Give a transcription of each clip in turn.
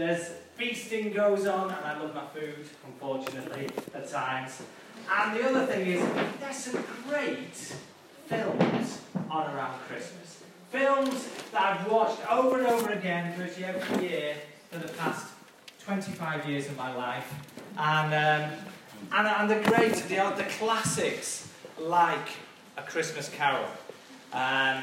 There's feasting goes on, and I love my food, unfortunately, at times. And the other thing is, there's some great films on around Christmas. Films that I've watched over and over again virtually every year for the past 25 years of my life. And, um, and, and the great, the, the classics like A Christmas Carol. Um,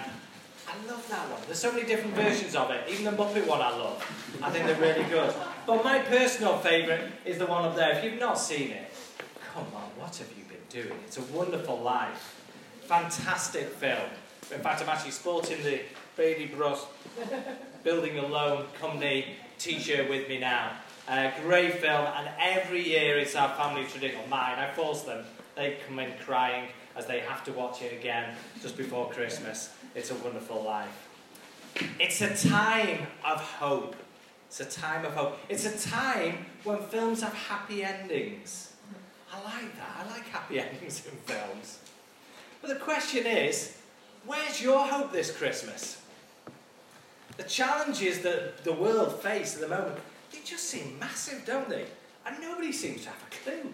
I love that one. There's so many different versions of it. Even the Muppet one I love. I think they're really good. But my personal favourite is the one up there. If you've not seen it, come on, what have you been doing? It's a wonderful life. Fantastic film. In fact, I'm actually sporting the Bailey Bros Building and Loan Company t-shirt with me now. Uh, great film, and every year it's our family tradition. Mine, I force them. They come in crying as they have to watch it again just before Christmas. It's a wonderful life. It's a time of hope. It's a time of hope. It's a time when films have happy endings. I like that. I like happy endings in films. But the question is, where's your hope this Christmas? The challenges that the world face at the moment, they just seem massive, don't they? And nobody seems to have a clue.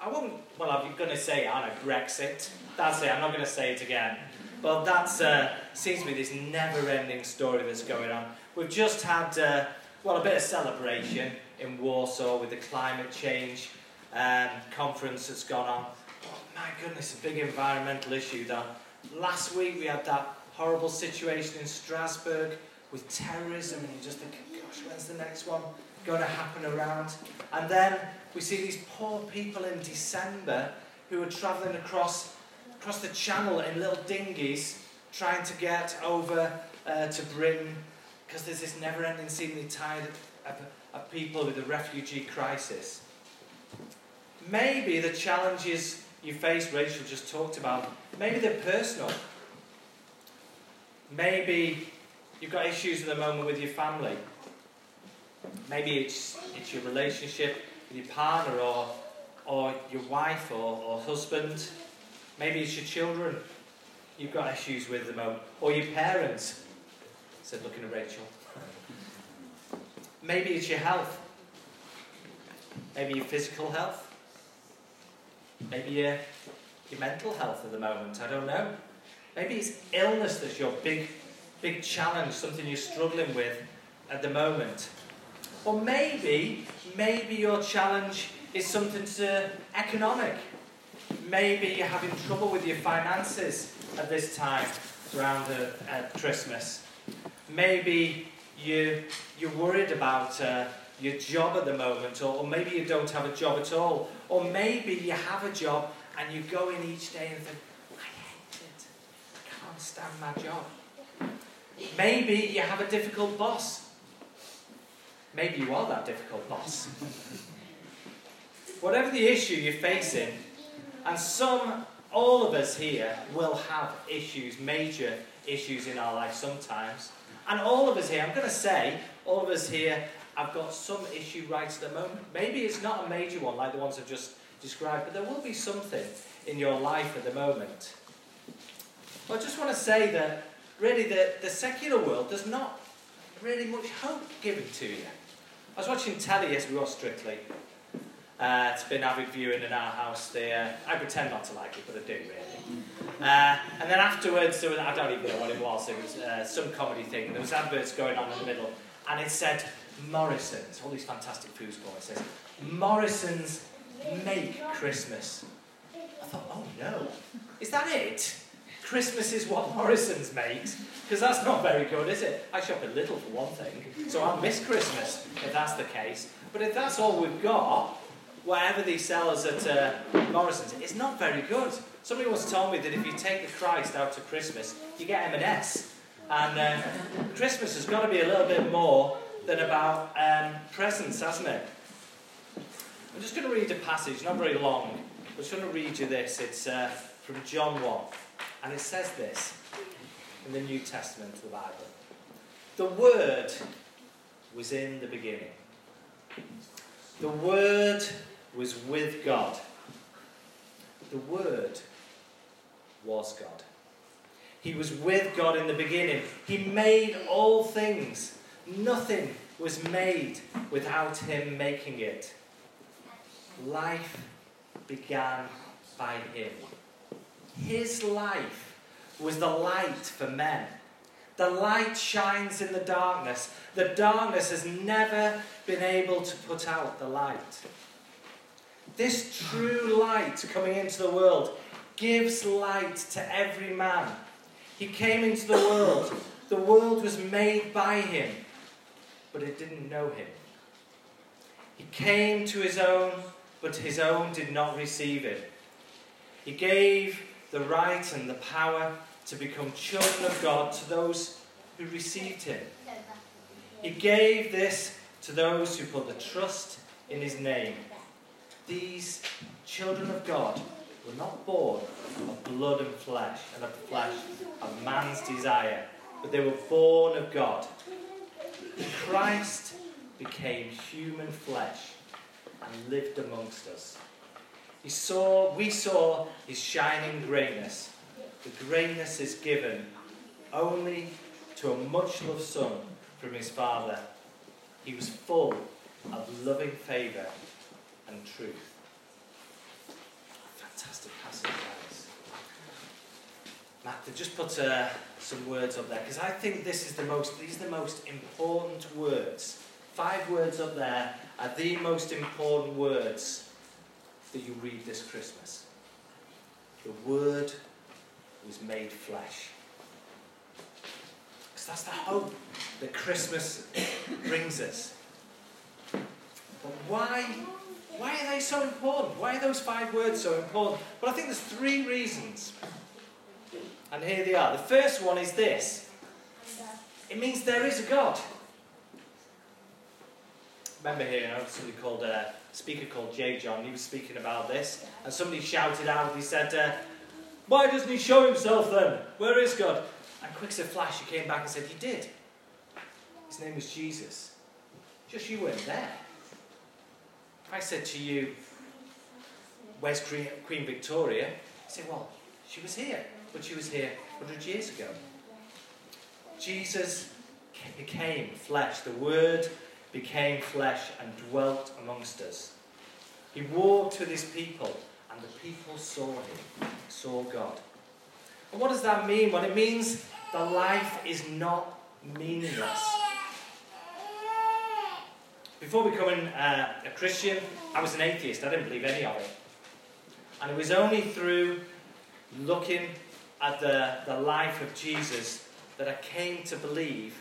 I won't, well, I'm going to say, I know, Brexit. That's it, I'm not going to say it again. Well, that uh, seems to be this never-ending story that's going on. We've just had, uh, well, a bit of celebration in Warsaw with the climate change um, conference that's gone on. Oh, my goodness, a big environmental issue though. Last week we had that horrible situation in Strasbourg with terrorism, and you just think, gosh, when's the next one going to happen around? And then we see these poor people in December who are travelling across, across the channel in little dinghies trying to get over uh, to Britain because there's this never ending seemingly tide of, of people with the refugee crisis. Maybe the challenges you face, Rachel just talked about, maybe they're personal. Maybe you've got issues at the moment with your family. Maybe it's, it's your relationship with your partner or, or your wife or, or husband. Maybe it's your children you've got issues with at the moment. Or your parents. Said looking at Rachel. Maybe it's your health. Maybe your physical health. Maybe your, your mental health at the moment. I don't know. Maybe it's illness that's your big, big challenge, something you're struggling with at the moment. Or maybe, maybe your challenge is something to economic. Maybe you're having trouble with your finances at this time around uh, Christmas. Maybe you, you're worried about uh, your job at the moment, or, or maybe you don't have a job at all. Or maybe you have a job and you go in each day and think, I hate it. I can't stand my job. Maybe you have a difficult boss. Maybe you are that difficult boss. Whatever the issue you're facing, and some, all of us here will have issues, major issues in our life sometimes. And all of us here, I'm going to say, all of us here have got some issue right at the moment. Maybe it's not a major one like the ones I've just described, but there will be something in your life at the moment. I just want to say that really the, the secular world does not really much hope given to you. I was watching telly yesterday, we watched Strictly. Uh, it's been avid viewing in our house. They, uh, I pretend not to like it, but I do really. Uh, and then afterwards, was, I don't even know what it was. It was uh, some comedy thing. There was adverts going on in the middle, and it said Morrison's. All these fantastic foods going. It says Morrison's make Christmas. I thought, oh no, is that it? Christmas is what Morrison's makes? Because that's not very good, is it? I shop at Lidl for one thing, so I'll miss Christmas if that's the case. But if that's all we've got, whatever they sell us at uh, Morrison's, it's not very good. Somebody once told me that if you take the Christ out to Christmas, you get M&S. And uh, Christmas has got to be a little bit more than about um, presents, hasn't it? I'm just going to read a passage, not very long. I'm just going to read you this. It's uh, from John 1. And it says this in the New Testament of the Bible. The Word was in the beginning. The Word was with God. The Word was God. He was with God in the beginning. He made all things. Nothing was made without him making it. Life began by him. His life was the light for men. The light shines in the darkness. The darkness has never been able to put out the light. This true light coming into the world gives light to every man. He came into the world. The world was made by him, but it didn't know him. He came to his own, but his own did not receive him. He gave the right and the power to become children of God to those who received him. He gave this to those who put the trust in his name. These children of God were not born of blood and flesh, and of the flesh of man's desire, but they were born of God. Christ became human flesh and lived amongst us. He saw, we saw his shining greatness. The greatness is given only to a much loved son from his father. He was full of loving favour and truth. Fantastic passage, guys. Matt, just put uh, some words up there because I think this is the most. These are the most important words. Five words up there are the most important words that you read this Christmas. The Word was made flesh. Because that's the hope that Christmas brings us. But why, why are they so important? Why are those five words so important? Well, I think there's three reasons. And here they are. The first one is this it means there is a God. Remember here, you know, somebody called a uh, speaker called J. John. He was speaking about this, and somebody shouted out. He said, uh, "Why doesn't he show himself then? Where is God?" And quick as a flash, he came back and said, "He did. His name was Jesus. Just you weren't there." I said to you, "Where's Queen Victoria?" You say, "Well, she was here, but she was here 100 years ago." Jesus became flesh. The Word became flesh and dwelt amongst us. He walked with his people, and the people saw him, saw God. And what does that mean? Well, it means the life is not meaningless. Before becoming uh, a Christian, I was an atheist. I didn't believe any of it. And it was only through looking at the, the life of Jesus that I came to believe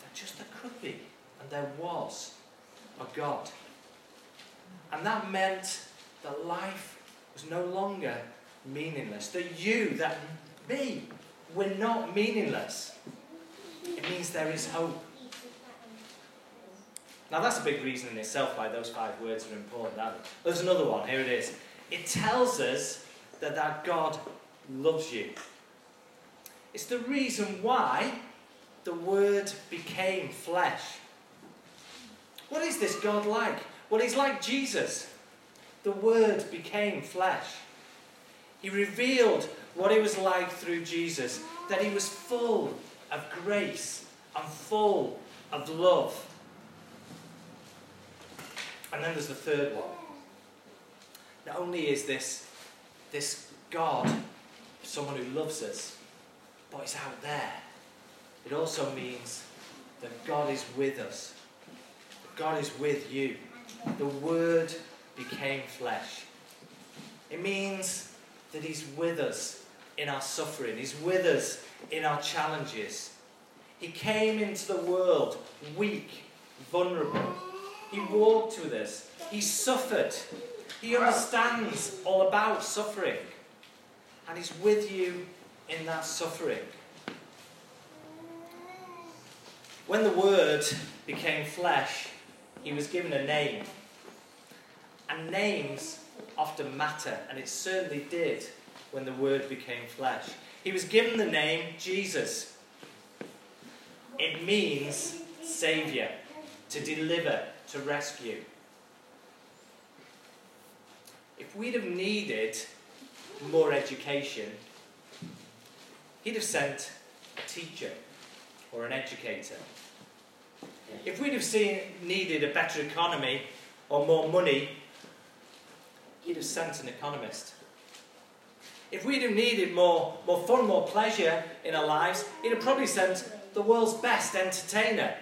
that just there could be and there was a God. And that meant that life was no longer meaningless. That you, that me, we're not meaningless. It means there is hope. Now, that's a big reason in itself why those five words are important. There's another one. Here it is. It tells us that that God loves you. It's the reason why the Word became flesh. What is this God like? Well, he's like Jesus. The Word became flesh. He revealed what he was like through Jesus, that he was full of grace and full of love. And then there's the third one. Not only is this, this God someone who loves us, but he's out there, it also means that God is with us God is with you. The Word became flesh. It means that He's with us in our suffering, He's with us in our challenges. He came into the world weak, vulnerable. He walked with us. He suffered. He understands all about suffering. And He's with you in that suffering. When the Word became flesh, he was given a name. And names often matter, and it certainly did when the Word became flesh. He was given the name Jesus. It means Saviour, to deliver, to rescue. If we'd have needed more education, he'd have sent a teacher or an educator. If we'd have seen needed a better economy or more money, he'd have sent an economist. If we'd have needed more, more fun, more pleasure in our lives, he'd have probably sent the world's best entertainer.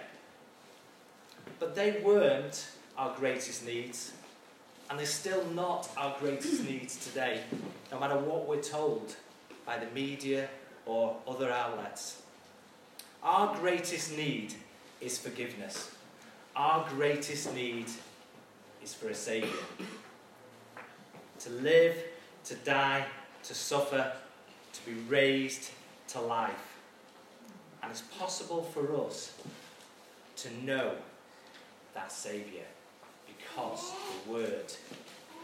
But they weren't our greatest needs. And they're still not our greatest needs today, no matter what we're told by the media or other outlets. Our greatest need is forgiveness. Our greatest need is for a Saviour. To live, to die, to suffer, to be raised to life. And it's possible for us to know that Saviour because the Word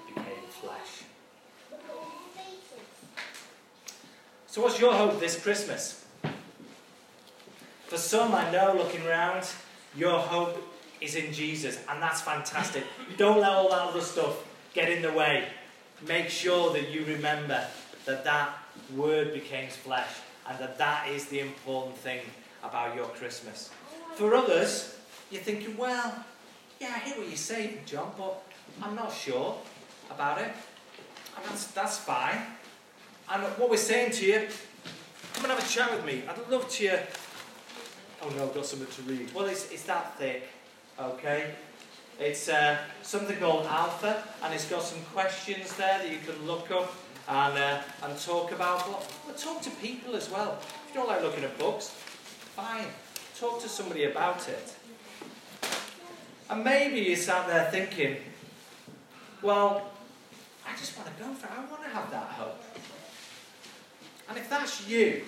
became flesh. So, what's your hope this Christmas? For some, I know, looking around, your hope is in Jesus, and that's fantastic. Don't let all that other stuff get in the way. Make sure that you remember that that Word became flesh, and that that is the important thing about your Christmas. For others, you're thinking, well, yeah, I hear what you're saying, John, but I'm not sure about it. And that's, that's fine. And what we're saying to you, come and have a chat with me. I'd love to. Oh no, I've got something to read. Well, it's, it's that thick, okay? It's uh, something called Alpha, and it's got some questions there that you can look up and, uh, and talk about. But, but talk to people as well. If you don't like looking at books, fine. Talk to somebody about it. And maybe you sat there thinking, well, I just want to go for it. I want to have that hope. And if that's you,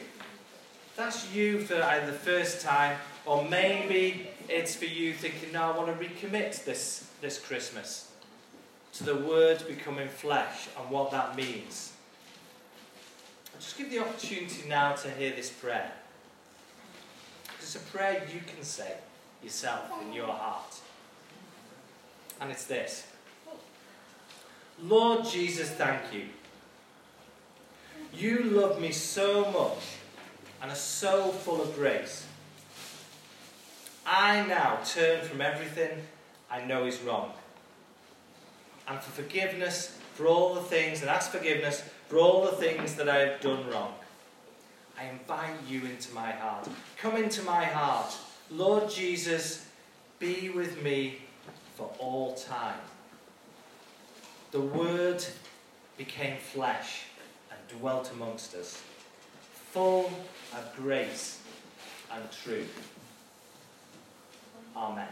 that's you for either the first time, or maybe it's for you thinking, no, I want to recommit this, this Christmas to the Word becoming flesh and what that means. I'll just give the opportunity now to hear this prayer. It's a prayer you can say yourself in your heart. And it's this Lord Jesus, thank you. You love me so much and are so full of grace. I now turn from everything I know is wrong. And for forgiveness for all the things, and ask forgiveness for all the things that I have done wrong. I invite you into my heart. Come into my heart. Lord Jesus, be with me for all time. The Word became flesh and dwelt amongst us, full of grace and truth. Amen.